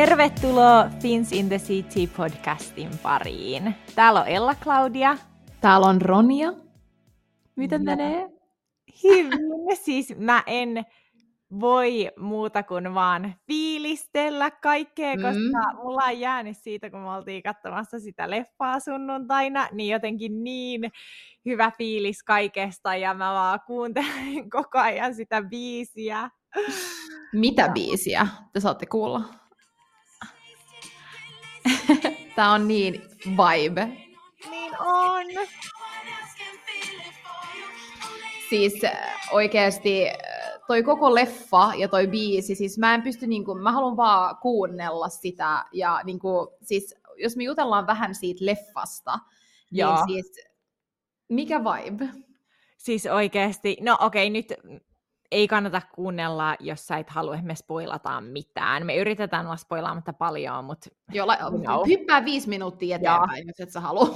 Tervetuloa Fins in the City podcastin pariin. Täällä on Ella Claudia. Täällä on Ronia. Miten menee? Hyvin. Siis mä en voi muuta kuin vaan fiilistellä kaikkea, mm. koska mulla on jäänyt siitä, kun me oltiin katsomassa sitä leffaa sunnuntaina, niin jotenkin niin hyvä fiilis kaikesta ja mä vaan kuuntelen koko ajan sitä biisiä. Mitä biisiä te saatte kuulla? Tää on niin vibe. Niin on. Siis äh, oikeasti äh, toi koko leffa ja toi biisi, siis mä en pysty niinku, mä haluan vaan kuunnella sitä ja niinku, siis jos me jutellaan vähän siitä leffasta, Joo. niin siis mikä vibe? Siis oikeasti, no okei, okay, nyt ei kannata kuunnella, jos sä et halua, että me spoilataan mitään. Me yritetään olla spoilaamatta paljon, mutta... Joo, la- no. hyppää viisi minuuttia eteenpäin, Joo. jos et sä halua.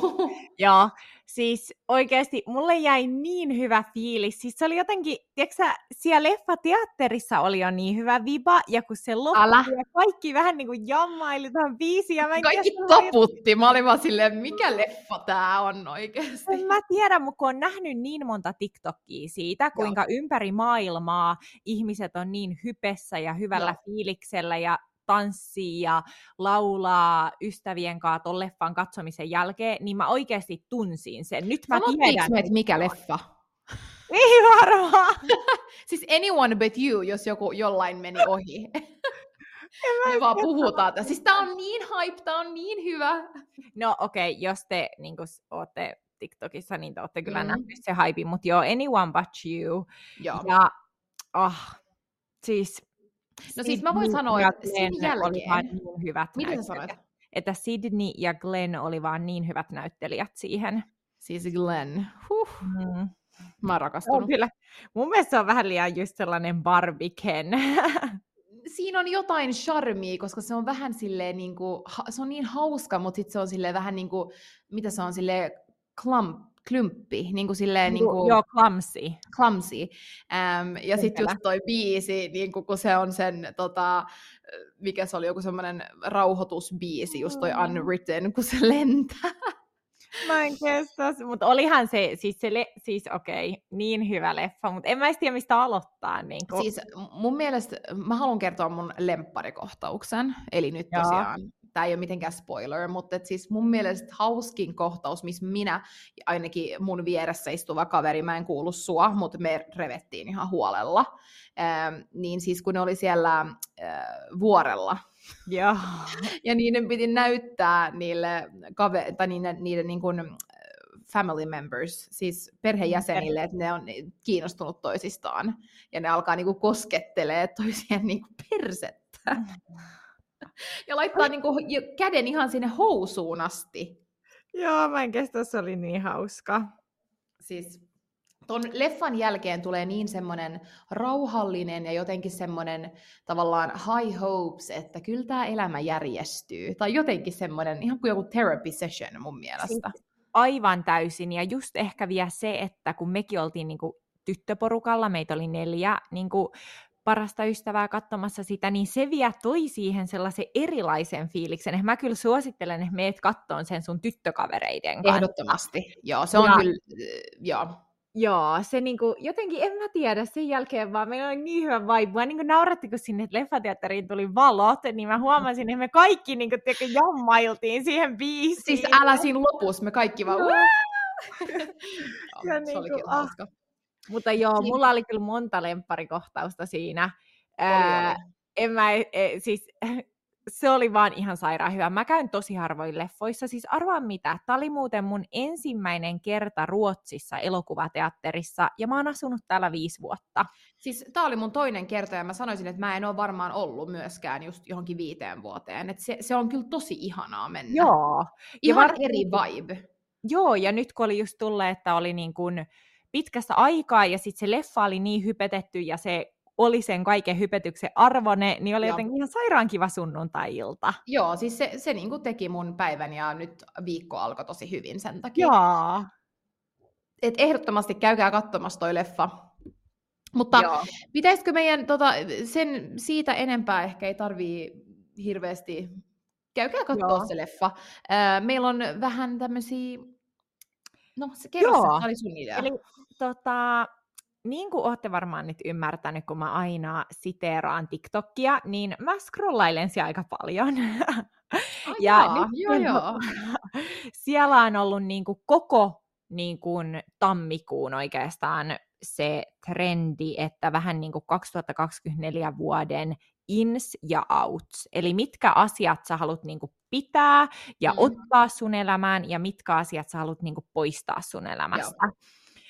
Joo, siis oikeasti mulle jäi niin hyvä fiilis. Siis se oli jotenkin, tiedätkö siellä leffateatterissa oli jo niin hyvä viba, ja kun se loppui, Älä. ja kaikki vähän niin kuin jammaili tähän biisiin. Ja mä kaikki tiedä, taputti. Mä olin vaan silleen, mikä leffa tää on oikeasti. En mä tiedä, mutta kun on nähnyt niin monta TikTokia siitä, kuinka Joo. ympäri maailmaa ihmiset on niin hypessä ja hyvällä Joo. fiiliksellä, ja tanssii ja laulaa ystävien kanssa ton leffan katsomisen jälkeen, niin mä oikeasti tunsin sen. Nyt mä tiedän. Me, että mikä leffa? Niin varmaan. siis anyone but you, jos joku jollain meni ohi. Me vaan puhutaan tästä. Siis tää on niin hype, tää on niin hyvä. No okei, okay, jos te niin ootte TikTokissa, niin te ootte kyllä mm. nähneet se hype, mutta joo, anyone but you. Joo. Ja oh, siis No siis mä voin sanoa, että sen jälkeen... oli vaan niin hyvät Mitä sä sanoit? Että Sydney ja Glenn oli vaan niin hyvät näyttelijät siihen. Siis Glenn. Huh. Mm. Mä oon rakastunut. On kyllä. Mun mielestä se on vähän liian just sellainen barbiken. Siinä on jotain charmia, koska se on vähän silleen niin kuin, se on niin hauska, mutta sitten se on silleen vähän niin kuin, mitä se on silleen klump, klumppi, niin kuin silleen... Niin kuin, joo, clumsy. Clumsy. Um, ja sitten just toi biisi, niin kuin, kun se on sen, tota, mikä se oli, joku semmoinen rauhoitusbiisi, just toi mm. Unwritten, kun se lentää. Mä en kestä, mutta olihan se, siis, se le, siis okei, okay, niin hyvä leffa, mutta en mä edes tiedä, mistä aloittaa. Niin kun... Siis mun mielestä, mä haluan kertoa mun lempparikohtauksen, eli nyt Joo. tosiaan tämä ei ole mitenkään spoiler, mutta et siis mun mielestä hauskin kohtaus, missä minä, ainakin mun vieressä istuva kaveri, mä en kuulu sua, mutta me revettiin ihan huolella, ähm, niin siis kun ne oli siellä äh, vuorella, ja. ja niiden piti näyttää niille, kave- tai niiden, niiden niin kuin, family members, siis perhejäsenille, että ne on kiinnostunut toisistaan ja ne alkaa niinku koskettelee toisien niinku persettä. ja laittaa niinku käden ihan sinne housuun asti. Joo, mä en kestä, se oli niin hauska. Siis ton leffan jälkeen tulee niin semmoinen rauhallinen ja jotenkin semmoinen tavallaan high hopes, että kyllä tämä elämä järjestyy. Tai jotenkin semmoinen, ihan kuin joku therapy session mun mielestä. Siis aivan täysin. Ja just ehkä vielä se, että kun mekin oltiin niinku tyttöporukalla, meitä oli neljä niin kuin parasta ystävää katsomassa sitä, niin se vie toi siihen sellaisen erilaisen fiiliksen. Mä kyllä suosittelen, että meet kattoon sen sun tyttökavereiden kanssa. Ehdottomasti, joo, se on ja, kyllä, joo. Joo, se niinku, jotenkin, en mä tiedä, sen jälkeen vaan meillä oli niin hyvä vibe. Mä niinku nauratti, kun sinne leffateatteriin tuli valot, niin mä huomasin, että me kaikki niinku, tiedätkö, jammailtiin siihen biisiin. Siis älä siinä lopussa, me kaikki vaan, ja, ja se niinku, ah, mutta joo, niin. mulla oli kyllä monta lempparikohtausta siinä. Ää, oli. En mä, e, siis, se oli vaan ihan sairaan hyvä. Mä käyn tosi harvoin leffoissa. Siis arvaa mitä, tämä oli muuten mun ensimmäinen kerta Ruotsissa elokuvateatterissa, ja mä oon asunut täällä viisi vuotta. Siis tämä oli mun toinen kerta, ja mä sanoisin, että mä en ole varmaan ollut myöskään just johonkin viiteen vuoteen. Et se, se on kyllä tosi ihanaa mennä. Joo. Ihan ja eri vibe. Joo, ja nyt kun oli just tullut, että oli niin kuin pitkästä aikaa ja sitten se leffa oli niin hypetetty ja se oli sen kaiken hypetyksen arvone, niin oli Joo. jotenkin ihan sairaan kiva sunnuntai-ilta. Joo, siis se, se niin kuin teki mun päivän ja nyt viikko alkoi tosi hyvin sen takia. Joo. Et ehdottomasti käykää katsomassa toi leffa. Mutta Joo. pitäisikö meidän, tota, sen, siitä enempää ehkä ei tarvii hirveästi käykää katsoa se leffa. Äh, meillä on vähän tämmöisiä... No, se kerro Joo. se, oli sun idea. Eli tota, niin kuin olette varmaan nyt ymmärtänyt, kun mä aina siteeraan TikTokia, niin mä scrollailen siellä aika paljon. Oh, ja jaa, nyt, joo, joo. siellä on ollut niin kuin koko niin kuin tammikuun oikeastaan se trendi, että vähän niin kuin 2024 vuoden ins ja outs. Eli mitkä asiat sä haluat niin kuin pitää ja mm. ottaa sun elämään ja mitkä asiat sä haluat niin kuin poistaa sun elämästä. Joo.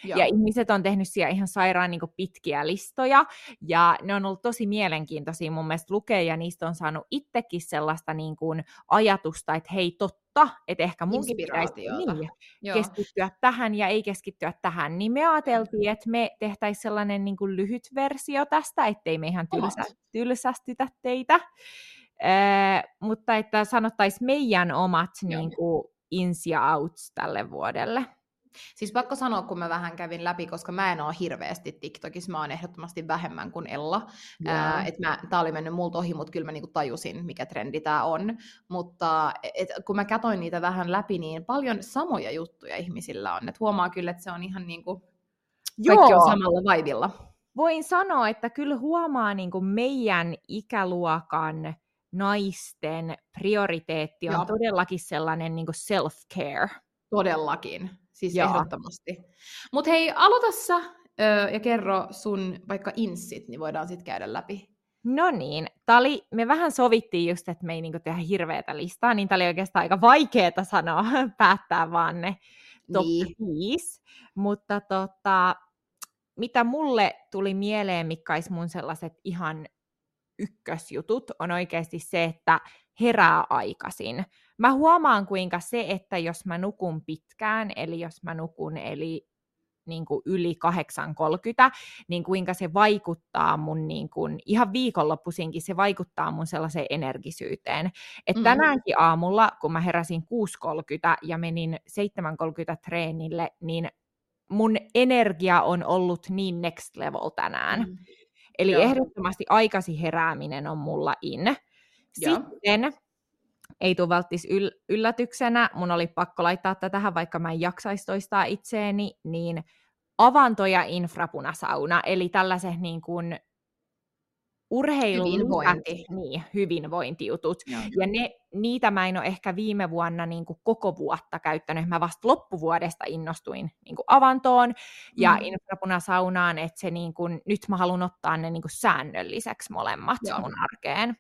Joo. Ja ihmiset on tehnyt siellä ihan sairaan niin pitkiä listoja, ja ne on ollut tosi mielenkiintoisia mun mielestä lukea, ja niistä on saanut itsekin sellaista niin kuin ajatusta, että hei totta, että ehkä munkin pitäisi niin, keskittyä tähän ja ei keskittyä tähän. Niin me ajateltiin, että me tehtäisiin sellainen niin kuin lyhyt versio tästä, ettei me ihan tylsä, tylsästytä teitä. Äh, mutta että sanottaisiin meidän omat niin kuin, ins ja outs tälle vuodelle. Siis pakko sanoa, kun mä vähän kävin läpi, koska mä en ole hirveästi TikTokissa, mä oon ehdottomasti vähemmän kuin Ella. Yeah. et mä, tää oli mennyt multa ohi, mutta kyllä mä niinku tajusin, mikä trendi tää on. Mutta et, kun mä katsoin niitä vähän läpi, niin paljon samoja juttuja ihmisillä on. Et huomaa kyllä, että se on ihan niinku, kaikki Joo. on samalla vaivilla. Voin sanoa, että kyllä huomaa niinku meidän ikäluokan naisten prioriteetti on Joo. todellakin sellainen niin self-care. Todellakin. Siis Joo. ehdottomasti. Mutta hei, aloita sä öö, ja kerro sun vaikka insit, niin voidaan sitten käydä läpi. No niin, oli, me vähän sovittiin just, että me ei niinku tehdä hirveätä listaa, niin tämä oli oikeastaan aika vaikeaa sanoa, päättää vaan ne top niin. 5. Mutta tota, mitä mulle tuli mieleen, mikä olisi mun sellaiset ihan ykkösjutut, on oikeasti se, että herää aikaisin. Mä huomaan, kuinka se, että jos mä nukun pitkään, eli jos mä nukun eli niin kuin yli 8.30, niin kuinka se vaikuttaa mun niin kuin, ihan viikonloppuisinkin se vaikuttaa mun sellaiseen energisyyteen. Et mm. tänäänkin aamulla, kun mä heräsin 6.30 ja menin 7.30 treenille, niin mun energia on ollut niin next level tänään. Mm. Eli Joo. ehdottomasti aikasi herääminen on mulla in. Sitten Joo. Ei tule välttis yl- yllätyksenä, mun oli pakko laittaa tätä tähän, vaikka mä en jaksaisi toistaa itseeni, niin avanto- ja infrapunasauna, eli tällaiset niin kuin urheilun Hyvinvointi. Niin, hyvinvointijutut. Joo. Ja ne, niitä mä en ole ehkä viime vuonna niin kuin koko vuotta käyttänyt. Mä vasta loppuvuodesta innostuin niin kuin avantoon mm. ja infrapunasaunaan, että se niin kuin, nyt mä haluan ottaa ne niin kuin säännölliseksi molemmat Joo. mun arkeen.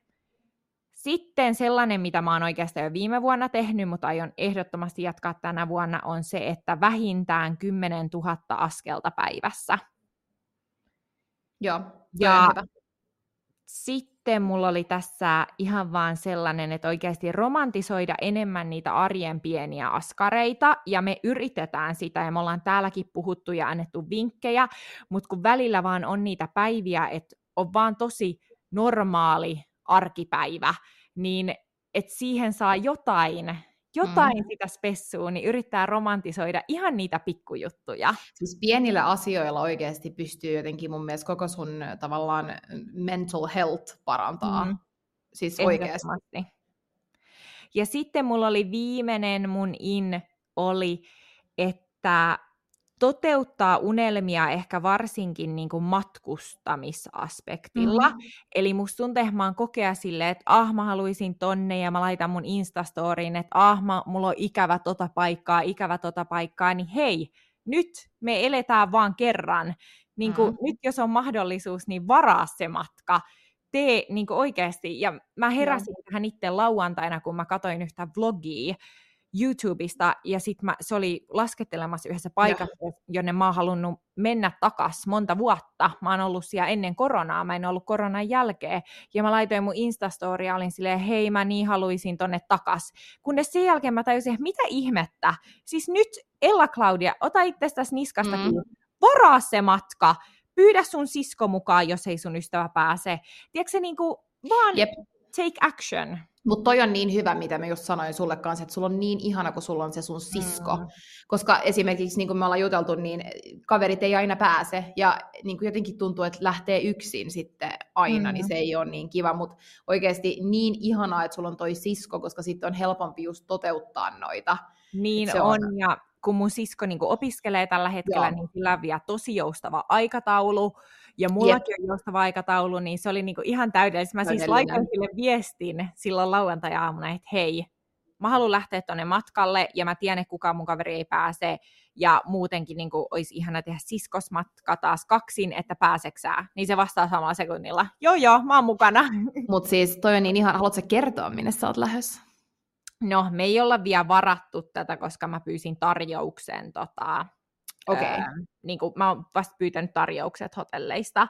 Sitten sellainen, mitä mä oon oikeastaan jo viime vuonna tehnyt, mutta aion ehdottomasti jatkaa tänä vuonna, on se, että vähintään 10 000 askelta päivässä. Joo, ja hyvä. sitten mulla oli tässä ihan vaan sellainen, että oikeasti romantisoida enemmän niitä arjen pieniä askareita, ja me yritetään sitä, ja me ollaan täälläkin puhuttu ja annettu vinkkejä, mutta kun välillä vaan on niitä päiviä, että on vaan tosi normaali arkipäivä, niin että siihen saa jotain, jotain mm. sitä spessua, niin yrittää romantisoida ihan niitä pikkujuttuja. Siis pienillä asioilla oikeasti pystyy jotenkin mun mielestä koko sun tavallaan mental health parantaa. Mm. Siis oikeasti. Ja sitten mulla oli viimeinen mun in oli, että toteuttaa unelmia ehkä varsinkin niin kuin matkustamisaspektilla. Mm-hmm. Eli musta tuntuu, että mä oon kokea silleen, että ah, mä haluaisin tonne ja mä laitan mun Instastoriin, että ah, mä, mulla on ikävä tota paikkaa, ikävä tota paikkaa, niin hei, nyt me eletään vaan kerran. Niin kuin, mm-hmm. Nyt jos on mahdollisuus, niin varaa se matka tee niin oikeasti. Ja mä heräsin no. tähän itse lauantaina, kun mä katsoin yhtä vlogia, YouTubesta, ja sitten se oli laskettelemassa yhdessä paikassa, ja. jonne mä oon halunnut mennä takas monta vuotta. Mä oon ollut siellä ennen koronaa, mä en ollut koronan jälkeen, ja mä laitoin mun Instastoria, olin silleen, hei mä niin haluaisin tonne takas. Kunnes sen jälkeen mä tajusin, että mitä ihmettä, siis nyt Ella Claudia, ota itsestäsi niskasta mm. varaa se matka, pyydä sun sisko mukaan, jos ei sun ystävä pääse. Tiedätkö se niinku, vaan... Jep take action. Mutta toi on niin hyvä, mitä mä just sanoin sulle kanssa, että sulla on niin ihana, kun sulla on se sun sisko. Mm. Koska esimerkiksi, niin kuin me ollaan juteltu, niin kaverit ei aina pääse. Ja niin kuin jotenkin tuntuu, että lähtee yksin sitten aina, mm. niin se ei ole niin kiva. Mutta oikeasti niin ihanaa, että sulla on toi sisko, koska sitten on helpompi just toteuttaa noita. Niin se on, on, ja kun mun sisko niin opiskelee tällä hetkellä, Joo. niin sillä vielä tosi joustava aikataulu, ja mullakin yep. on joustava aikataulu, niin se oli niin ihan täydellistä. Mä siis laitoin sille viestin silloin lauantai-aamuna, että hei, mä haluan lähteä tuonne matkalle, ja mä tiedän, että kukaan mun kaveri ei pääse, ja muutenkin niin kuin, olisi ihana tehdä siskosmatka taas kaksin, että pääseksää. Niin se vastaa samalla sekunnilla, joo joo, mä oon mukana. Mutta siis toi on niin ihan, haluatko kertoa, minne sä oot lähdössä? No, me ei olla vielä varattu tätä, koska mä pyysin tarjouksen tota, Okay. Öö, niin kuin, mä oon vasta pyytänyt tarjoukset hotelleista,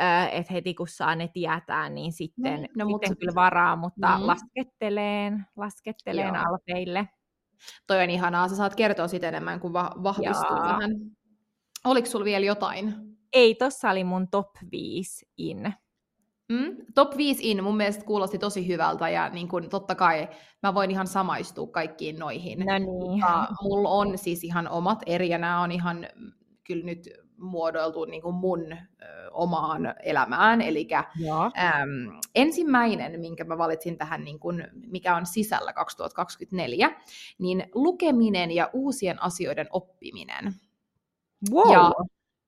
öö, että heti kun saa ne tietää, niin sitten, no, no, sitten mutta... kyllä varaa, mutta mm. lasketteleen, lasketteleen Joo. alpeille. Toi on ihanaa, sä saat kertoa siitä enemmän, kun va- vahvistuu Joo. vähän. Oliko sulla vielä jotain? Ei, tossa oli mun top 5 in. Mm, top 5 in mun mielestä kuulosti tosi hyvältä ja niin kun, totta kai mä voin ihan samaistua kaikkiin noihin. No niin. Ja mulla on siis ihan omat eri ja nämä on ihan kyllä nyt muodoiltu niin kuin mun ö, omaan elämään. Eli ensimmäinen, minkä mä valitsin tähän, niin kuin, mikä on sisällä 2024, niin lukeminen ja uusien asioiden oppiminen. Wow. Ja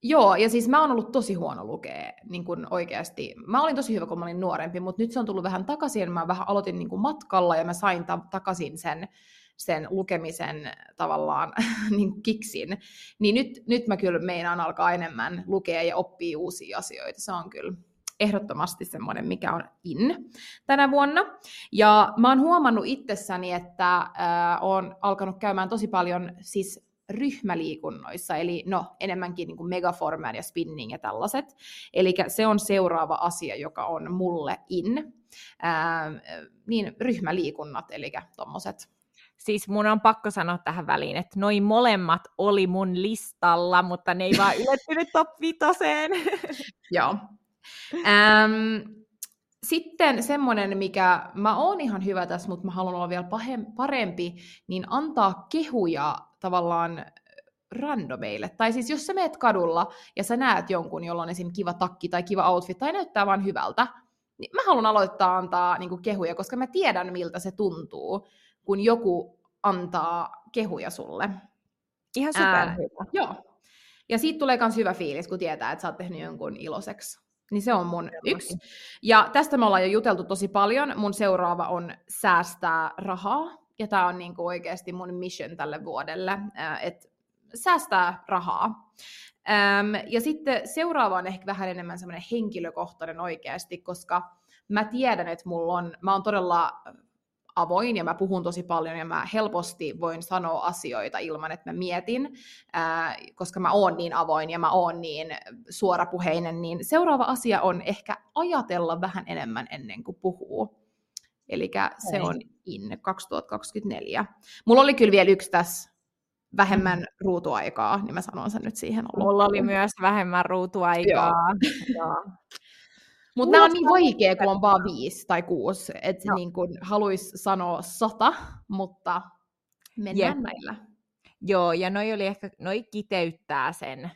Joo, ja siis mä oon ollut tosi huono lukea niin kuin oikeasti. Mä olin tosi hyvä, kun mä olin nuorempi, mutta nyt se on tullut vähän takaisin. Mä vähän aloitin niin matkalla ja mä sain ta- takaisin sen, sen lukemisen tavallaan niin kiksin. Niin nyt, nyt mä kyllä meinaan alkaa enemmän lukea ja oppia uusia asioita. Se on kyllä ehdottomasti semmoinen, mikä on in tänä vuonna. Ja mä oon huomannut itsessäni, että äh, on alkanut käymään tosi paljon siis ryhmäliikunnoissa, eli no enemmänkin niin kuin megaformään ja spinning ja tällaiset. Eli se on seuraava asia, joka on mulle in. Ää, niin ryhmäliikunnat, eli tuommoiset Siis mun on pakko sanoa tähän väliin, että noin molemmat oli mun listalla, mutta ne ei vaan ylettynyt top vitoseen. Joo. Ähm, sitten semmoinen, mikä mä oon ihan hyvä tässä, mutta mä haluan olla vielä parempi, niin antaa kehuja tavallaan randomeille. Tai siis jos sä meet kadulla ja sä näet jonkun, jolla on esim. kiva takki tai kiva outfit tai näyttää vaan hyvältä, niin mä haluan aloittaa antaa niin kehuja, koska mä tiedän, miltä se tuntuu, kun joku antaa kehuja sulle. Ihan superhyvä. joo. Ja siitä tulee myös hyvä fiilis, kun tietää, että sä oot tehnyt jonkun iloiseksi. Niin se on mun yksi. Ja tästä me ollaan jo juteltu tosi paljon. Mun seuraava on säästää rahaa. Ja tämä on niinku oikeasti mun mission tälle vuodelle, että säästää rahaa. ja sitten seuraava on ehkä vähän enemmän semmoinen henkilökohtainen oikeasti, koska mä tiedän, että mulla on, mä oon todella avoin ja mä puhun tosi paljon ja mä helposti voin sanoa asioita ilman, että mä mietin, ää, koska mä oon niin avoin ja mä oon niin suorapuheinen, niin seuraava asia on ehkä ajatella vähän enemmän ennen kuin puhuu. Eli se on in 2024. Mulla oli kyllä vielä yksi tässä vähemmän mm. ruutuaikaa, niin mä sanon sen nyt siihen loppuun. Mulla oli myös vähemmän ruutuaikaa. Mutta nämä on niin vaikea, kun on vaan viisi tai kuusi, että no. niin haluaisi sanoa sata, mutta mennään Jep. näillä. Joo, ja noi, oli ehkä, noi kiteyttää sen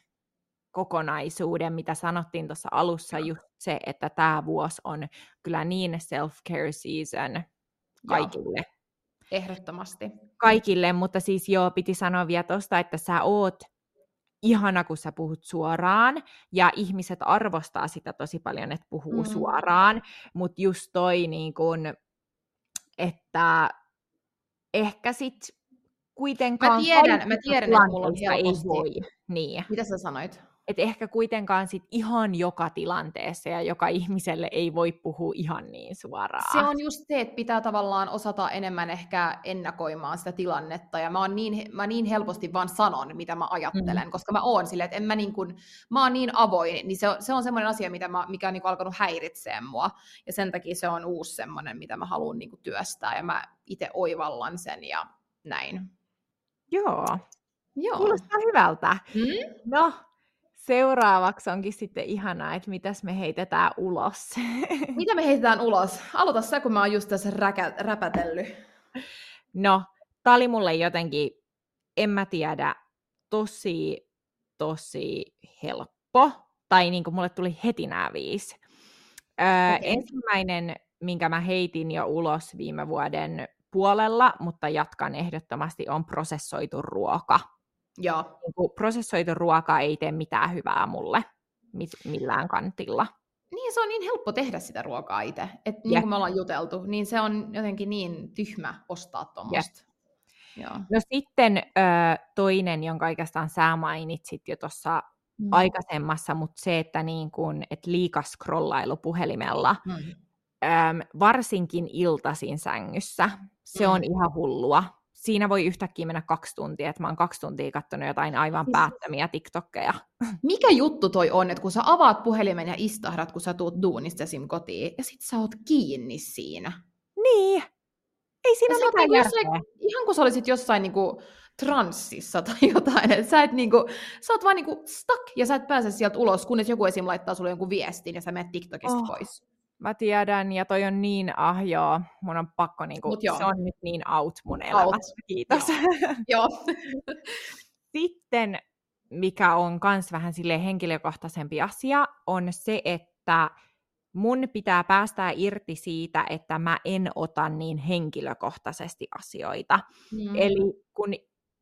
kokonaisuuden, mitä sanottiin tuossa alussa, just se, että tämä vuosi on kyllä niin self-care season kaikille. Joo. Ehdottomasti. Kaikille, mutta siis joo, piti sanoa vielä tuosta, että sä oot ihana, kun sä puhut suoraan, ja ihmiset arvostaa sitä tosi paljon, että puhuu mm. suoraan, mutta just toi niin kun, että ehkä sit kuitenkaan... Mä tiedän, mä tiedän että mulla on helposti. Ei voi. Niin. Mitä sä sanoit? Että ehkä kuitenkaan sit ihan joka tilanteessa ja joka ihmiselle ei voi puhua ihan niin suoraan. Se on just se, että pitää tavallaan osata enemmän ehkä ennakoimaan sitä tilannetta, ja mä, oon niin, mä niin helposti vaan sanon, mitä mä ajattelen, mm. koska mä oon silleen, että en mä, niin kun, mä oon niin avoin, niin se on, se on semmoinen asia, mitä mä, mikä on niin alkanut häiritseä mua, ja sen takia se on uusi semmoinen, mitä mä haluan niin työstää, ja mä itse oivallan sen, ja näin. Joo. Joo. Kuulostaa hyvältä. Mm? No, seuraavaksi onkin sitten ihanaa, että mitäs me heitetään ulos. Mitä me heitetään ulos? Aloita sä, kun mä oon just tässä räkä, räpätellyt. No, tää oli mulle jotenkin, en mä tiedä, tosi, tosi helppo. Tai niin kuin mulle tuli heti nämä viisi. Öö, okay. Ensimmäinen, minkä mä heitin jo ulos viime vuoden puolella, mutta jatkan ehdottomasti, on prosessoitu ruoka. Joo. Niin prosessoitu ruoka ei tee mitään hyvää mulle millään kantilla. Niin, se on niin helppo tehdä sitä ruokaa itse. Että niin kuin me ollaan juteltu, niin se on jotenkin niin tyhmä ostaa tuommoista. Joo. No sitten ö, toinen, jonka oikeastaan sä mainitsit jo tuossa mm. aikaisemmassa, mutta se, että niin kun, et liikas scrollailu puhelimella, mm. ö, varsinkin iltaisin sängyssä, se mm. on ihan hullua siinä voi yhtäkkiä mennä kaksi tuntia, että mä oon kaksi tuntia katsonut jotain aivan siis... päättömiä TikTokkeja. Mikä juttu toi on, että kun sä avaat puhelimen ja istahdat, kun sä tuut duunista sim kotiin, ja sit sä oot kiinni siinä. Niin. Ei siinä ole mitään järkeä. Jossain, ihan kun sä olisit jossain niinku transsissa tai jotain, että sä, et niinku, sä oot vaan niinku stuck ja sä et pääse sieltä ulos, kunnes joku esim. laittaa sulle jonkun viestin ja sä menet TikTokista oh. pois. Mä tiedän, ja toi on niin, ah joo, mun on pakko, niinku, se on nyt niin out mun elämässä, out. kiitos. Joo. Sitten, mikä on kans vähän sille henkilökohtaisempi asia, on se, että mun pitää päästää irti siitä, että mä en ota niin henkilökohtaisesti asioita. Mm. Eli kun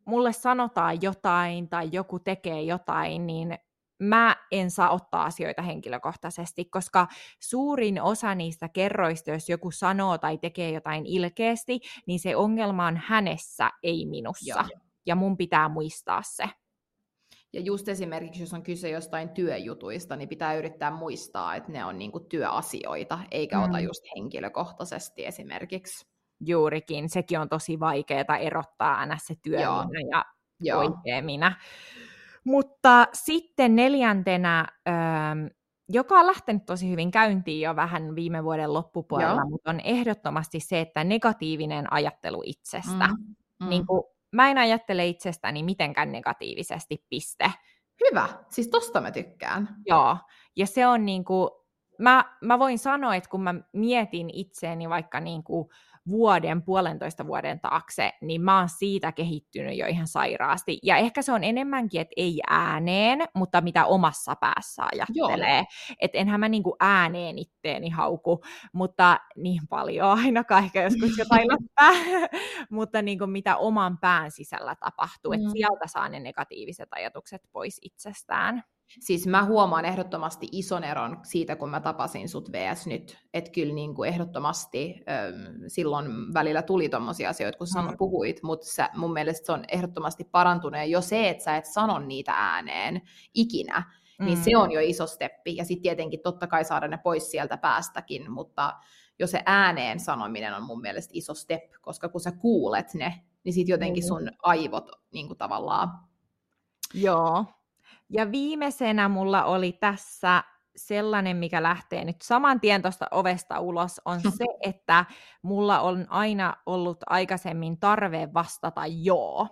mulle sanotaan jotain tai joku tekee jotain, niin mä en saa ottaa asioita henkilökohtaisesti, koska suurin osa niistä kerroista, jos joku sanoo tai tekee jotain ilkeästi, niin se ongelma on hänessä, ei minussa. Joo. Ja mun pitää muistaa se. Ja just esimerkiksi, jos on kyse jostain työjutuista, niin pitää yrittää muistaa, että ne on niinku työasioita, eikä mm. ota just henkilökohtaisesti esimerkiksi. Juurikin, sekin on tosi vaikeaa erottaa aina se työ Joo. ja Joo. oikea minä. Mutta sitten neljäntenä, joka on lähtenyt tosi hyvin käyntiin jo vähän viime vuoden loppupuolella, Joo. mutta on ehdottomasti se, että negatiivinen ajattelu itsestä. Mm, mm. Niin kuin, mä en ajattele itsestäni mitenkään negatiivisesti, piste. Hyvä, siis tosta mä tykkään. Joo, ja se on niin kuin, mä, mä voin sanoa, että kun mä mietin itseäni vaikka niin kuin vuoden, puolentoista vuoden taakse, niin mä oon siitä kehittynyt jo ihan sairaasti. Ja ehkä se on enemmänkin, että ei ääneen, mutta mitä omassa päässä ajattelee. Että enhän mä niinku ääneen itteeni hauku, mutta niin paljon ainakaan ehkä joskus jotain läppää, mutta niinku mitä oman pään sisällä tapahtuu. Mm. Että sieltä saa ne negatiiviset ajatukset pois itsestään. Siis mä huomaan ehdottomasti ison eron siitä, kun mä tapasin sut VS nyt, että kyllä niin kuin ehdottomasti ähm, silloin välillä tuli tommosia asioita, kun sä mm. puhuit, mutta mun mielestä se on ehdottomasti parantunut, jo se, että sä et sano niitä ääneen ikinä, mm. niin se mm. on jo iso steppi, ja sitten tietenkin totta kai saada ne pois sieltä päästäkin, mutta jo se ääneen sanominen on mun mielestä iso step, koska kun sä kuulet ne, niin sitten jotenkin mm. sun aivot niin kuin tavallaan Joo, ja viimeisenä mulla oli tässä sellainen, mikä lähtee nyt saman tien tuosta ovesta ulos, on se, että mulla on aina ollut aikaisemmin tarve vastata joo.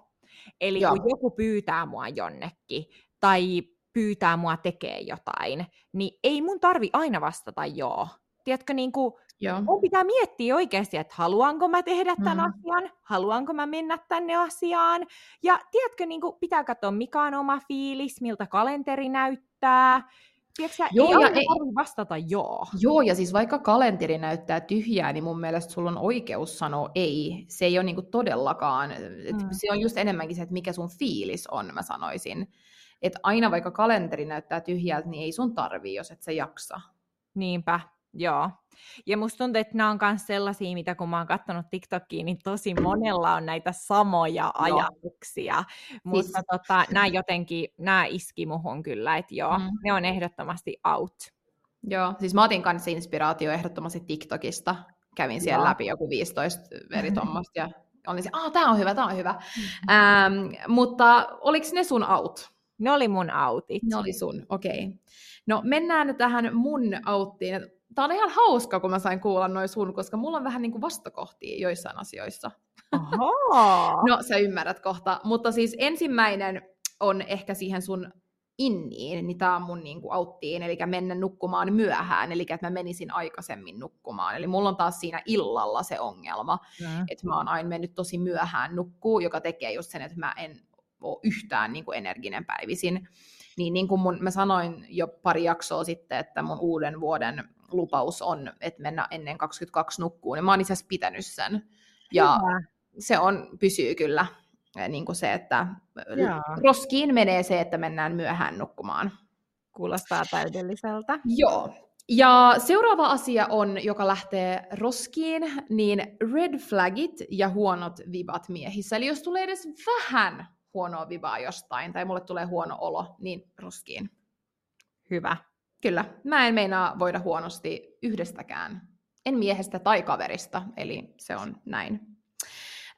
Eli joo. kun joku pyytää mua jonnekin, tai pyytää mua tekee jotain, niin ei mun tarvi aina vastata joo. Tiedätkö, niin kuin, Joo. Mun pitää miettiä oikeasti, että haluanko mä tehdä tämän mm. asian, haluanko mä mennä tänne asiaan. Ja tiedätkö, niin kuin pitää katsoa, mikä on oma fiilis, miltä kalenteri näyttää. Tiedätkö, joo, ei ja ei vastata joo. Joo, ja siis vaikka kalenteri näyttää tyhjää, niin mun mielestä sulla on oikeus sanoa ei. Se ei ole niin kuin todellakaan, mm. se on just enemmänkin se, että mikä sun fiilis on, mä sanoisin. Että aina vaikka kalenteri näyttää tyhjältä, niin ei sun tarvii, jos et sä jaksa. Niinpä, Joo. Ja musta tuntuu, että nämä on myös sellaisia, mitä kun mä oon katsonut TikTokiin, niin tosi monella on näitä samoja joo. ajatuksia. Mutta siis... tota, nämä jotenkin, nämä iski muhun kyllä, että joo, mm. ne on ehdottomasti out. Joo, siis mä otin kanssa inspiraatio ehdottomasti TikTokista. Kävin siellä joo. läpi joku 15 eri tuommoista ja olin se, ah, tää on hyvä, tää on hyvä. Mm. Ähm, mutta oliko ne sun out? Ne oli mun outit. Ne oli sun, okei. Okay. No mennään tähän mun outtiin. Tämä on ihan hauska, kun mä sain kuulla noin sun, koska mulla on vähän niin kuin vastakohtia joissain asioissa. No, sä ymmärrät kohta. Mutta siis ensimmäinen on ehkä siihen sun inniin, niin tämä on mun niin kuin auttiin, eli mennä nukkumaan myöhään, eli että mä menisin aikaisemmin nukkumaan. Eli mulla on taas siinä illalla se ongelma, mm. että mä oon aina mennyt tosi myöhään nukkuu, joka tekee just sen, että mä en ole yhtään niin kuin energinen päivisin. Niin, niin kuin mun, mä sanoin jo pari jaksoa sitten, että mun uuden vuoden lupaus on, että mennä ennen 22 nukkuun, niin mä oon itse asiassa pitänyt sen. Ja Hyvä. se on, pysyy kyllä niin kuin se, että Jaa. roskiin menee se, että mennään myöhään nukkumaan. Kuulostaa täydelliseltä. Joo. Ja seuraava asia on, joka lähtee roskiin, niin red flagit ja huonot vibat miehissä. Eli jos tulee edes vähän huonoa vibaa jostain, tai mulle tulee huono olo, niin roskiin. Hyvä. Kyllä. Mä en meinaa voida huonosti yhdestäkään. En miehestä tai kaverista, eli se on näin.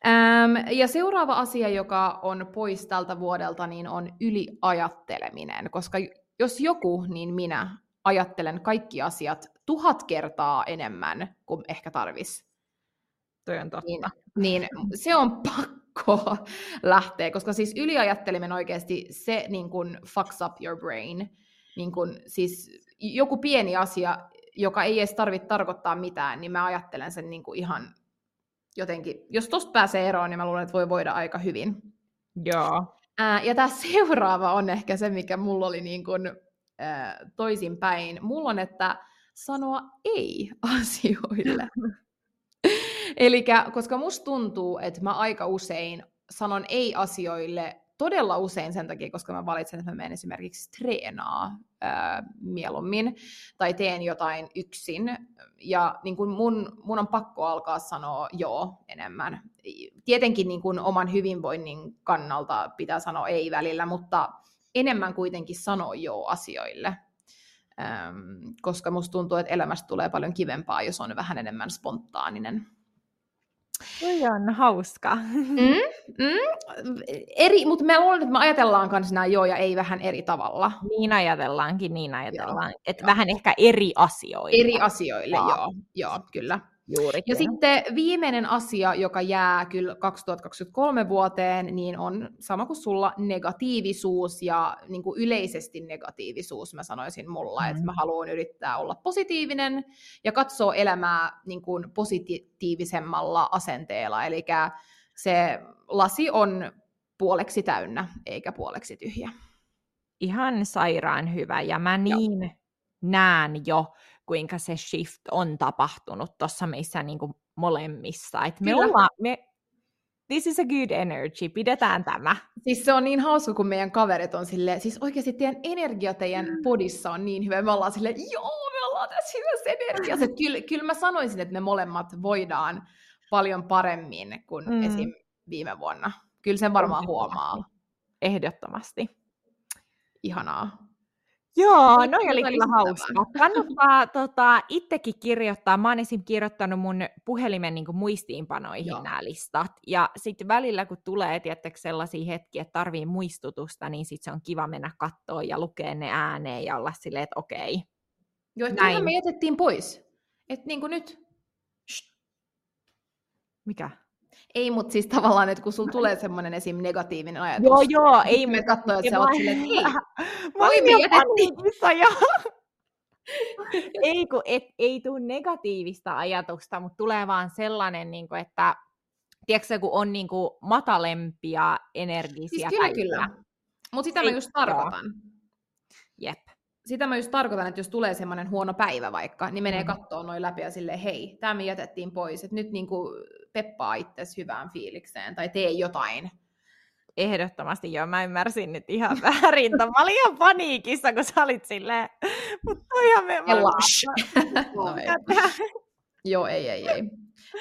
Ähm, ja seuraava asia, joka on pois tältä vuodelta, niin on yliajatteleminen, koska jos joku, niin minä ajattelen kaikki asiat tuhat kertaa enemmän kuin ehkä tarvis. Toi on totta. Niin, niin se on pakko lähteä, koska siis yliajatteleminen oikeasti, se niin kuin fucks up your brain. Niin kuin, siis joku pieni asia, joka ei edes tarvitse tarkoittaa mitään, niin mä ajattelen sen niin kuin ihan jotenkin, jos tosta pääsee eroon, niin mä luulen, että voi voida aika hyvin. Joo. Ää, ja tämä seuraava on ehkä se, mikä mulla oli niin kuin, ää, toisinpäin. Mulla on, että sanoa ei asioille. Eli koska musta tuntuu, että mä aika usein sanon ei asioille todella usein sen takia, koska mä valitsen, että mä menen esimerkiksi treenaa mieluummin tai teen jotain yksin. Ja niin kun mun, mun on pakko alkaa sanoa joo enemmän. Tietenkin niin kun oman hyvinvoinnin kannalta pitää sanoa ei välillä, mutta enemmän kuitenkin sanoa joo asioille. Koska musta tuntuu, että elämästä tulee paljon kivempaa, jos on vähän enemmän spontaaninen. Toi on hauska. Mm, mm. Eri, mutta mä luulen, että me ajatellaan kanssa nämä joo ja ei vähän eri tavalla. Niin ajatellaankin, niin ajatellaan. Että vähän ehkä eri asioille. Eri asioille, joo, joo kyllä. Juuri. Ja sitten viimeinen asia, joka jää kyllä 2023 vuoteen, niin on sama kuin sulla negatiivisuus ja niin kuin yleisesti negatiivisuus, mä sanoisin mulla, mm. että mä haluan yrittää olla positiivinen ja katsoa elämää niin kuin positiivisemmalla asenteella, eli se lasi on puoleksi täynnä eikä puoleksi tyhjä. Ihan sairaan hyvä, ja mä niin Joo. näen jo, kuinka se shift on tapahtunut tuossa meissä niin kuin molemmissa. Et me ollaan, me, this is a good energy, pidetään tämä. Siis se on niin hauska, kun meidän kaverit on silleen, siis oikeasti teidän energia teidän mm. podissa on niin hyvä, me ollaan silleen, joo, me ollaan tässä hyvässä energiassa. Kyllä, kyllä mä sanoisin, että me molemmat voidaan paljon paremmin kuin mm. esim. viime vuonna. Kyllä sen varmaan huomaa. Ehdottomasti. Ihanaa. Joo, no oli kyllä hauska. Kannattaa tota, itsekin kirjoittaa. Mä oon esim. kirjoittanut mun puhelimen niin muistiinpanoihin nämä listat. Ja sitten välillä, kun tulee tietysti sellaisia hetkiä, että tarvii muistutusta, niin sitten se on kiva mennä kattoon ja lukea ne ääneen ja olla silleen, että okei. Joo, että me jätettiin pois. Että niin kuin nyt. Shh. Mikä? Ei, mutta siis tavallaan, että kun sulla tulee semmoinen esim. negatiivinen ajatus. Joo, joo, ei. Me katsoo, että sä oot silleen, että hei, mä olin jo paniikissa jo. ei, kun et, ei tule negatiivista ajatusta, mutta tulee vaan sellainen, niin kuin, että tiedätkö, kun on niin kuin, matalempia energisiä siis kyllä, kyllä. Mutta sitä mä just tarkoitan. Jep. Sitä mä just tarkoitan, että jos tulee semmoinen huono päivä vaikka, niin menee mm. kattoon noin läpi ja silleen, hei, tämä me jätettiin pois, että nyt niin kuin peppaa itsesi hyvään fiilikseen tai tee jotain. Ehdottomasti joo, mä ymmärsin nyt ihan väärin. Mä olin ihan paniikissa, kun sä olit silleen, mutta toihan me... no joo, ei, ei, ei.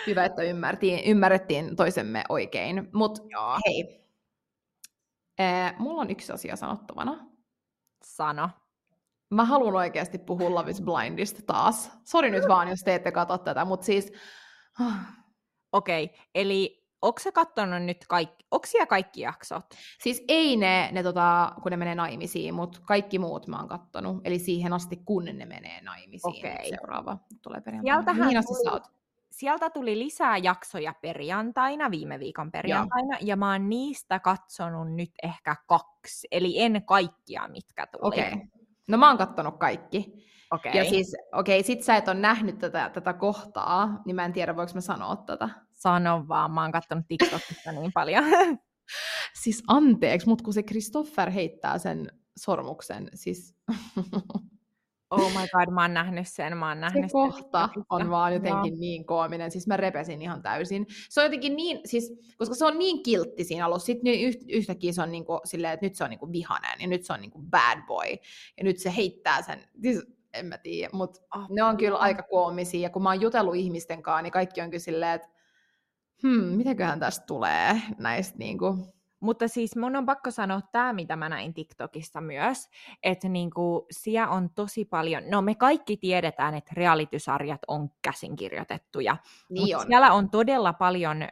Hyvä, että ymmärtiin, ymmärrettiin toisemme oikein. Mutta hei, ee, mulla on yksi asia sanottavana. Sano. Mä haluan oikeasti puhua Love is Blindista taas. Sori nyt vaan, jos te ette katso tätä, mutta siis... Okei, okay, eli onko sä katsonut nyt kaikki, onko siellä kaikki jaksot? Siis ei ne, ne tota, kun ne menee naimisiin, mutta kaikki muut mä oon kattonut. Eli siihen asti, kun ne menee naimisiin. Okay. Seuraava tulee perjantaina. Mihin asti tuli, sieltä tuli lisää jaksoja perjantaina, viime viikon perjantaina, Joo. ja mä oon niistä katsonut nyt ehkä kaksi, eli en kaikkia, mitkä tuli. Okei. Okay. No mä oon kattonut kaikki. Okay. Ja siis, okei, okay, sit sä et ole nähnyt tätä, tätä kohtaa, niin mä en tiedä, voiko mä sanoa tätä. Sano vaan, mä oon kattonut TikTokista niin paljon. siis anteeksi, mutta kun se Christopher heittää sen sormuksen, siis Oh my god, mä oon nähnyt sen, mä oon nähnyt se kohta sen. on vaan jotenkin no. niin koominen, siis mä repesin ihan täysin. Se on jotenkin niin, siis, koska se on niin kiltti siinä alussa, sitten yht, yhtäkkiä se on niinku silleen, että nyt se on niinku vihanen, ja nyt se on niinku bad boy, ja nyt se heittää sen, siis, en mä tiedä, mutta oh, ne on kyllä aika koomisia, ja kun mä oon jutellut ihmisten kanssa, niin kaikki on kyllä silleen, että hmm, mitäköhän tästä tulee? Näistä niinku, mutta siis mun on pakko sanoa tämä, mitä mä näin TikTokissa myös, että niinku, siellä on tosi paljon, no me kaikki tiedetään, että realitysarjat on käsinkirjoitettuja, niin mutta on. siellä on todella paljon äh,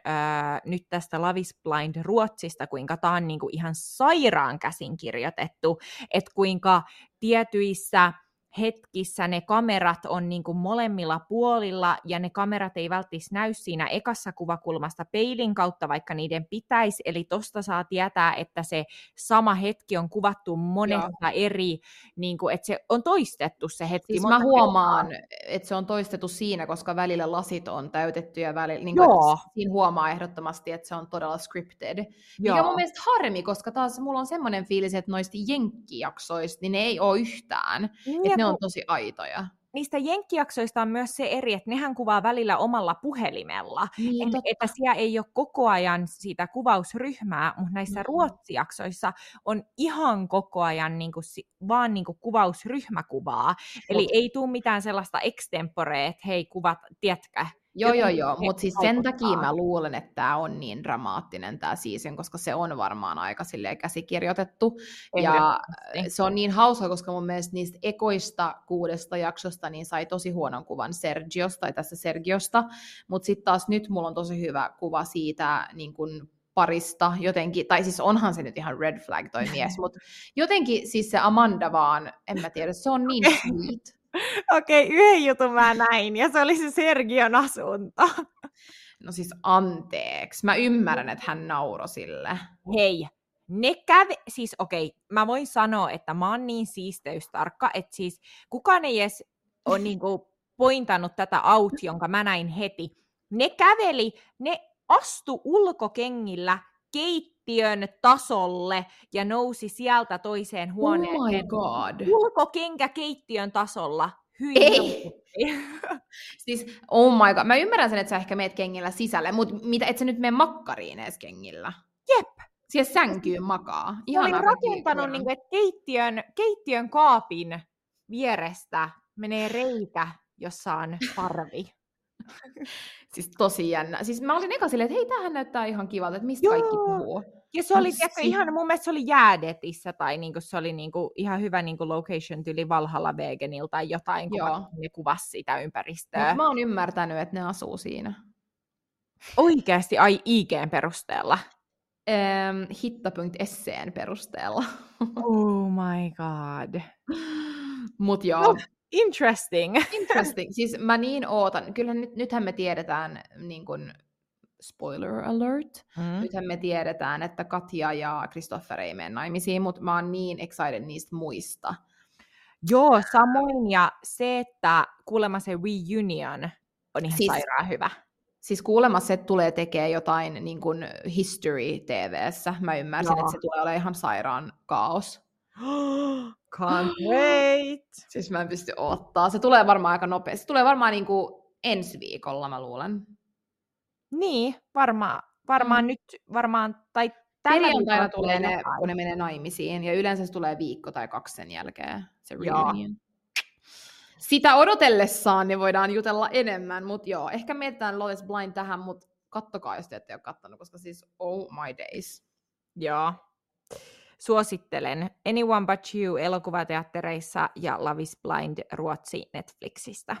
nyt tästä Love is Blind Ruotsista, kuinka tämä on niinku ihan sairaan käsinkirjoitettu, että kuinka tietyissä hetkissä ne kamerat on niin kuin molemmilla puolilla ja ne kamerat ei välttämättä näy siinä ekassa kuvakulmasta peilin kautta, vaikka niiden pitäisi. Eli tosta saa tietää, että se sama hetki on kuvattu monesta Joo. eri, niin kuin, että se on toistettu se hetki. Siis mä huomaan, kertaa. että se on toistettu siinä, koska välillä lasit on täytetty ja välillä, niin kuin, Joo. siinä huomaa ehdottomasti, että se on todella scripted. Joo. Mikä on mun mielestä harmi, koska taas mulla on semmoinen fiilis, että noista jenkkijaksoista, niin ne ei ole yhtään. Että ne on tosi aitoja. Niistä jenkkijaksoista on myös se eri, että nehän kuvaa välillä omalla puhelimella. Niin, että, että siellä ei ole koko ajan siitä kuvausryhmää, mutta näissä mm. ruotsijaksoissa on ihan koko ajan niin kuin, vaan niin kuin kuvausryhmäkuvaa. Eli ei tule mitään sellaista extemporea, että hei kuvat, tiedätkö, Joo, joo, joo, mutta siis sen takia mä luulen, että tämä on niin dramaattinen tämä season, koska se on varmaan aika silleen käsikirjoitettu. Ja se on niin hauska, koska mun mielestä niistä ekoista kuudesta jaksosta niin sai tosi huonon kuvan Sergiosta, tai tässä Sergiosta, mutta sitten taas nyt mulla on tosi hyvä kuva siitä niin kun parista jotenkin, tai siis onhan se nyt ihan red flag toi mies, mutta jotenkin siis se Amanda vaan, en mä tiedä, se on niin sweet. Okei, okay, yhden jutun mä näin, ja se oli se Sergion asunto. No siis anteeksi, mä ymmärrän, että hän nauro sille. Hei, ne käve, siis okei, okay, mä voin sanoa, että mä oon niin siisteystarkka, että siis kukaan ei edes ole niinku pointannut tätä out, jonka mä näin heti. Ne käveli, ne astu ulkokengillä keittiön tasolle ja nousi sieltä toiseen huoneeseen. Oh my god. Ulkokenkä keittiön tasolla. Hyi Ei. siis, oh my god. Mä ymmärrän sen, että sä ehkä meet kengillä sisälle, mutta mitä, et sä nyt mene makkariin edes kengillä? Jep. Siellä sänkyyn makaa. Ihan olin rakentanut, niin kuin, että keittiön, keittiön kaapin vierestä menee reikä, jossa on parvi. siis tosi jännä. Siis mä olin eka silleen, että hei, tämähän näyttää ihan kivalta, että mistä Joo. kaikki puhuu. Ja se oli tiedätkö, ihan, mun mielestä se oli jäädetissä tai niinku, se oli niinku, ihan hyvä niinku location tyli Valhalla Veganilta tai jotain, kun Joo. ne kuvasi sitä ympäristöä. Mut mä oon ymmärtänyt, että ne asuu siinä. Oikeasti, ai IGn perusteella? Ähm, hitta.esseen perusteella. oh my god. Mut joo. No, interesting. interesting. Siis mä niin ootan. Kyllä nyt, nythän me tiedetään niin kun, spoiler alert, mm. nythän me tiedetään, että Katja ja Christopher ei mene naimisiin, mutta mä oon niin excited niistä muista. Joo, samoin, ja se, että kuulemma se reunion on ihan siis, sairaan hyvä. Siis kuulemma se tulee tekemään jotain niin kuin History TVssä. Mä ymmärsin, Joo. että se tulee olemaan ihan sairaan kaos. Can't wait! Siis mä en pysty ottaa. Se tulee varmaan aika nopeasti. Se tulee varmaan niin kuin ensi viikolla, mä luulen. Niin, varmaan, varmaan mm. nyt, varmaan, tai Perjantaina tulee ne, kun ne menee naimisiin, ja yleensä se tulee viikko tai kaksi sen jälkeen, se reunion. Sitä odotellessaan niin voidaan jutella enemmän, mutta joo, ehkä mietitään Lois Blind tähän, mutta kattokaa, jos te ette ole kattonut, koska siis oh my days. Joo. Suosittelen Anyone But You elokuvateattereissa ja Love is Blind Ruotsi Netflixistä.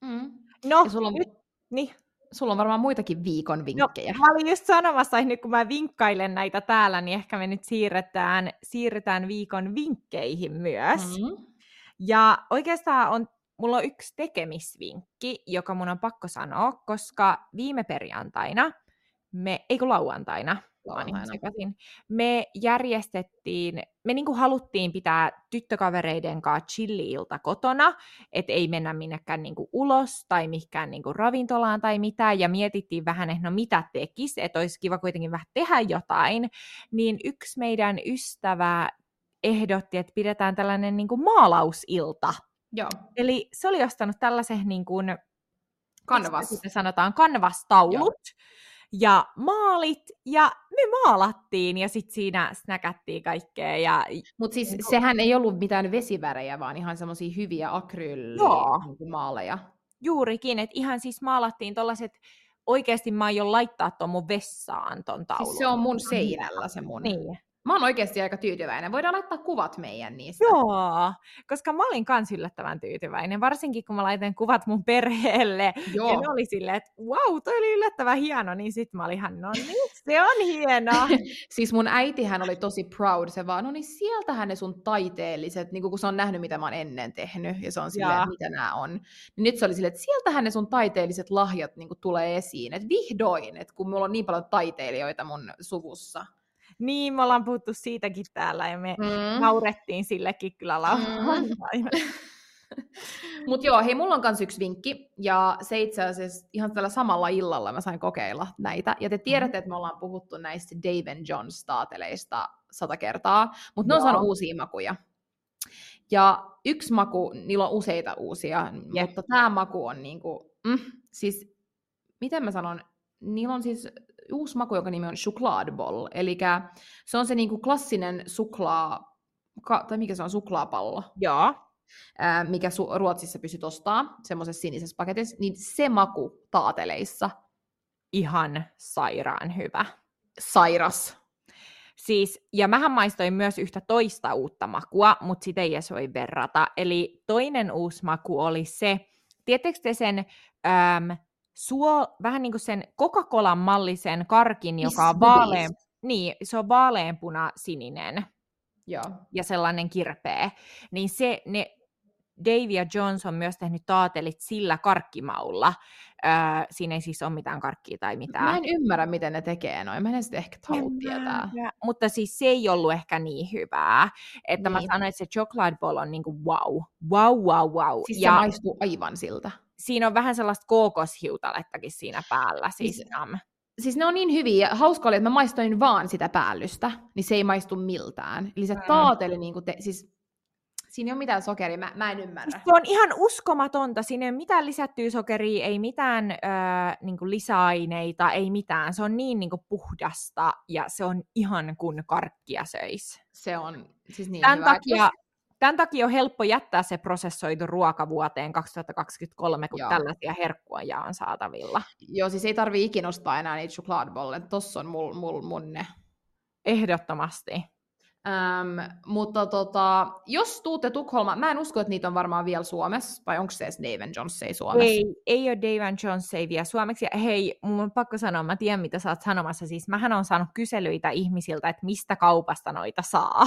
Mm. No, ja sulla on... nyt, niin sulla on varmaan muitakin viikon no, vinkkejä. No, mä olin just sanomassa, että nyt kun mä vinkkailen näitä täällä, niin ehkä me nyt siirretään, siirretään viikon vinkkeihin myös. Mm-hmm. Ja oikeastaan on mulla on yksi tekemisvinkki, joka mun on pakko sanoa, koska viime perjantaina, me, ei kun lauantaina, sekaisin. Me järjestettiin, me niinku haluttiin pitää tyttökavereiden kanssa chilli-ilta kotona, että ei mennä minnekään niinku ulos tai mihinkään niinku ravintolaan tai mitään, ja mietittiin vähän, että no mitä tekisi, että olisi kiva kuitenkin vähän tehdä jotain, niin yksi meidän ystävä ehdotti, että pidetään tällainen niinku maalausilta. Joo. Eli se oli ostanut tällaisen niin kuin, Canvas. sanotaan, kanvastaulut. Joo ja maalit, ja me maalattiin, ja sitten siinä snäkättiin kaikkea. Ja... Mutta siis niin sehän ei ollut mitään vesivärejä, vaan ihan semmoisia hyviä akryylimaaleja. Niin Juurikin, että ihan siis maalattiin tollaset, oikeasti mä aion laittaa tuon mun vessaan ton taulun. Siis se on mun seinällä se mun. Niin. Mä oon oikeasti aika tyytyväinen. Voidaan laittaa kuvat meidän niistä. Joo, koska mä olin kans yllättävän tyytyväinen, varsinkin kun mä laitan kuvat mun perheelle. Joo. Ja ne oli silleen, että wow, toi oli yllättävän hieno, niin sit mä olin ihan, no niin, se on hieno. siis mun äitihän oli tosi proud, se vaan, no niin sieltähän ne sun taiteelliset, niin kun se on nähnyt, mitä mä oon ennen tehnyt, ja se on silleen, että mitä nämä on. Niin nyt se oli silleen, että sieltähän ne sun taiteelliset lahjat niin tulee esiin, että vihdoin, että kun mulla on niin paljon taiteilijoita mun suvussa, niin, me ollaan puhuttu siitäkin täällä ja me mm. naurettiin sillekin kyllä mm. Mutta joo, hei, mulla on myös yksi vinkki, ja se itse asiassa ihan tällä samalla illalla mä sain kokeilla näitä. Ja te mm. tiedätte, että me ollaan puhuttu näistä Dave Johns taateleista sata kertaa, mutta ne on saanut uusia makuja. Ja yksi maku, niillä on useita uusia, mutta tämä maku on niinku, mm, siis, miten mä sanon, niillä on siis uusi maku, jonka nimi on chokladboll. Eli se on se niinku klassinen suklaa, ka, tai mikä se on, suklaapallo. Joo. Ää, mikä su- Ruotsissa pystyt ostaa, semmoisessa sinisessä paketissa, niin se maku taateleissa. Ihan sairaan hyvä. Sairas. Siis, ja mähän maistoin myös yhtä toista uutta makua, mutta sitä ei edes voi verrata. Eli toinen uusi maku oli se, tiedättekö te sen äm, suo, vähän niin kuin sen Coca-Colan mallisen karkin, joka on vaalean, niin, se on vaaleanpuna sininen. Joo. Ja sellainen kirpeä. Niin se, ne Dave ja Jones on myös tehnyt taatelit sillä karkkimaulla. Öö, siinä ei siis ole mitään karkkia tai mitään. Mä en ymmärrä, miten ne tekee noin. Mä en sitten ehkä halua tietää. Mutta siis se ei ollut ehkä niin hyvää. Että niin. mä sanoin, että se chocolate ball on niinku wow. Wow, wow, wow. Siis ja... se maistuu aivan siltä siinä on vähän sellaista kookoshiutalettakin siinä päällä. Siis, siis, um. siis ne on niin hyviä. Hauska oli, että mä maistoin vaan sitä päällystä, niin se ei maistu miltään. Eli se mm. taateli, niin kuin te, siis siinä ei ole mitään sokeria, mä, mä en ymmärrä. Siis se on ihan uskomatonta, siinä ei ole mitään lisättyä sokeria, ei mitään öö, niin lisäaineita, ei mitään. Se on niin, niin kuin puhdasta ja se on ihan kuin karkkia söisi. Se on siis niin Tämän hyvä. Takia, Tämän takia on helppo jättää se prosessoitu ruoka vuoteen 2023, kun Joo. tällaisia herkkuja on saatavilla. Joo, siis ei tarvi ikinä ostaa enää niitä chokladbolle. Tossa on mul, mul, mun ne. Ehdottomasti. Ähm, mutta tota, jos tuutte Tukholmaan, mä en usko, että niitä on varmaan vielä Suomessa, vai onko se edes Dave Jones ei Suomessa? Ei, ei ole Dave Jones ei vielä suomeksi. Ja hei, mun on pakko sanoa, mä tiedän mitä sä oot sanomassa. Siis mähän on saanut kyselyitä ihmisiltä, että mistä kaupasta noita saa.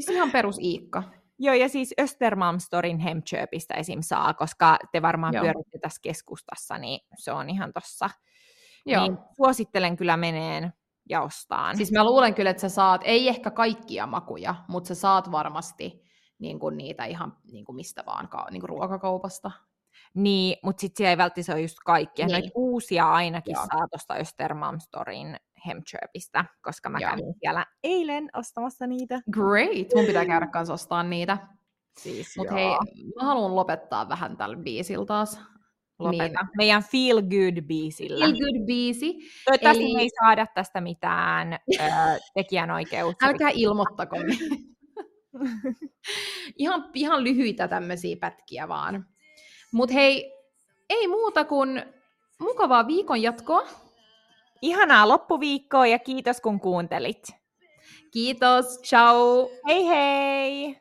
Siis ihan perus Iikka. Joo, ja siis Östermalmstorin Hemköpistä esim. saa, koska te varmaan Joo. pyöritte tässä keskustassa, niin se on ihan tossa. Joo. Niin suosittelen kyllä meneen ja ostaan. Siis mä luulen kyllä, että sä saat, ei ehkä kaikkia makuja, mutta sä saat varmasti niin kuin niitä ihan niin kuin mistä vaan niin kuin ruokakaupasta. Niin, mutta sitten siellä ei välttämättä ole just kaikkia. Niin. Noita uusia ainakin Joo. saa tuosta Östermalmstorin Hemchirpistä, koska mä Joo. kävin siellä eilen ostamassa niitä. Great! Mun pitää käydä kanssa ostaa niitä. Siis Mutta hei, mä haluan lopettaa vähän tällä biisillä taas. Lopeta. Niin. Meidän Feel Good-biisillä. Feel Good-biisi. Toivottavasti Eli... ei saada tästä mitään ö, tekijänoikeutta. Älkää ilmoittako. ihan, ihan lyhyitä tämmöisiä pätkiä vaan. Mutta hei, ei muuta kuin mukavaa viikon jatkoa. Ihanaa loppuviikkoa ja kiitos kun kuuntelit. Kiitos, ciao. Hei hei!